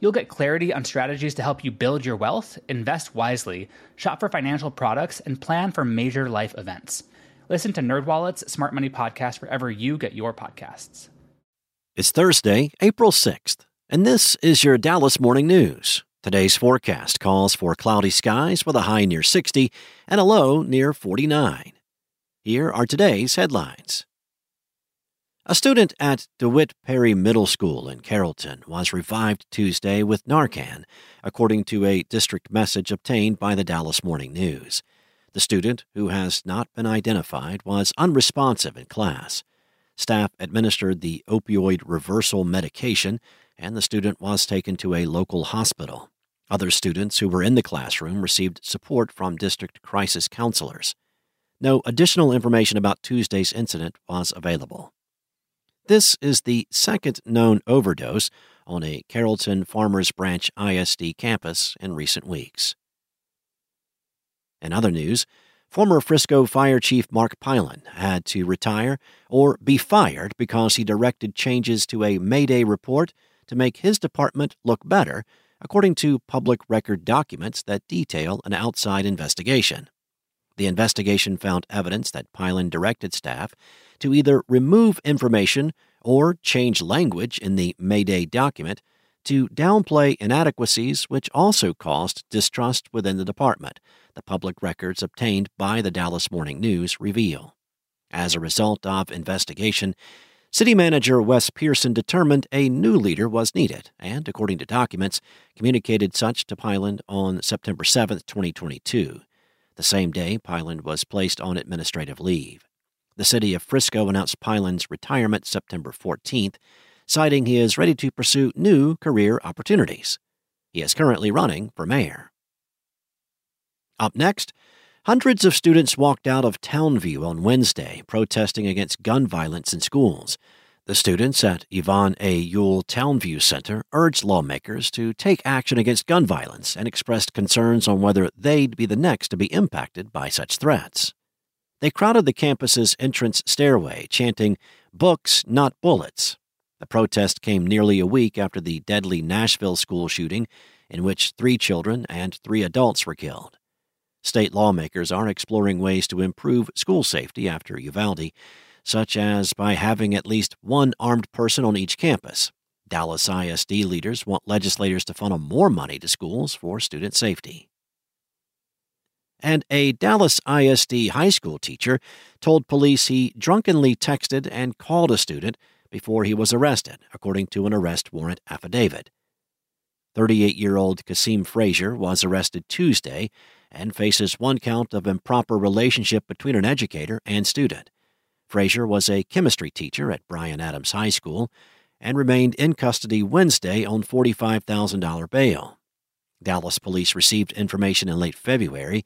You'll get clarity on strategies to help you build your wealth, invest wisely, shop for financial products, and plan for major life events. Listen to NerdWallet's Smart Money Podcast wherever you get your podcasts. It's Thursday, April 6th, and this is your Dallas Morning News. Today's forecast calls for cloudy skies with a high near 60 and a low near 49. Here are today's headlines. A student at DeWitt Perry Middle School in Carrollton was revived Tuesday with Narcan, according to a district message obtained by the Dallas Morning News. The student, who has not been identified, was unresponsive in class. Staff administered the opioid reversal medication, and the student was taken to a local hospital. Other students who were in the classroom received support from district crisis counselors. No additional information about Tuesday's incident was available. This is the second known overdose on a Carrollton Farmers Branch ISD campus in recent weeks. In other news, former Frisco Fire Chief Mark Piland had to retire or be fired because he directed changes to a Mayday report to make his department look better, according to public record documents that detail an outside investigation. The investigation found evidence that Piland directed staff to either remove information or change language in the Mayday document to downplay inadequacies, which also caused distrust within the department, the public records obtained by the Dallas Morning News reveal. As a result of investigation, City Manager Wes Pierson determined a new leader was needed and, according to documents, communicated such to Piland on September 7, 2022. The same day, Piland was placed on administrative leave. The city of Frisco announced Piland's retirement September 14th, citing he is ready to pursue new career opportunities. He is currently running for mayor. Up next, hundreds of students walked out of Townview on Wednesday protesting against gun violence in schools. The students at Yvonne A. Ewell Townview Center urged lawmakers to take action against gun violence and expressed concerns on whether they'd be the next to be impacted by such threats. They crowded the campus's entrance stairway, chanting, Books, not bullets. The protest came nearly a week after the deadly Nashville school shooting, in which three children and three adults were killed. State lawmakers are exploring ways to improve school safety after Uvalde such as by having at least one armed person on each campus. Dallas ISD leaders want legislators to funnel more money to schools for student safety. And a Dallas ISD high school teacher told police he drunkenly texted and called a student before he was arrested, according to an arrest warrant affidavit. 38 year old Kasim Frazier was arrested Tuesday and faces one count of improper relationship between an educator and student. Frazier was a chemistry teacher at Bryan Adams High School and remained in custody Wednesday on $45,000 bail. Dallas police received information in late February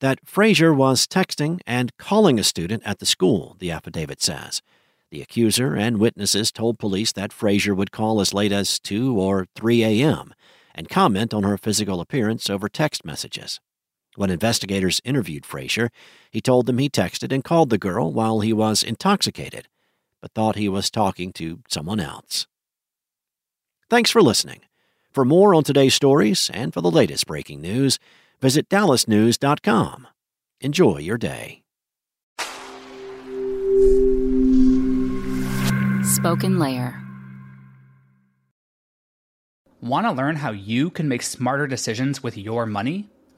that Frazier was texting and calling a student at the school, the affidavit says. The accuser and witnesses told police that Frazier would call as late as 2 or 3 a.m. and comment on her physical appearance over text messages. When investigators interviewed Frazier, he told them he texted and called the girl while he was intoxicated, but thought he was talking to someone else. Thanks for listening. For more on today's stories and for the latest breaking news, visit dallasnews.com. Enjoy your day. Spoken Layer. Want to learn how you can make smarter decisions with your money?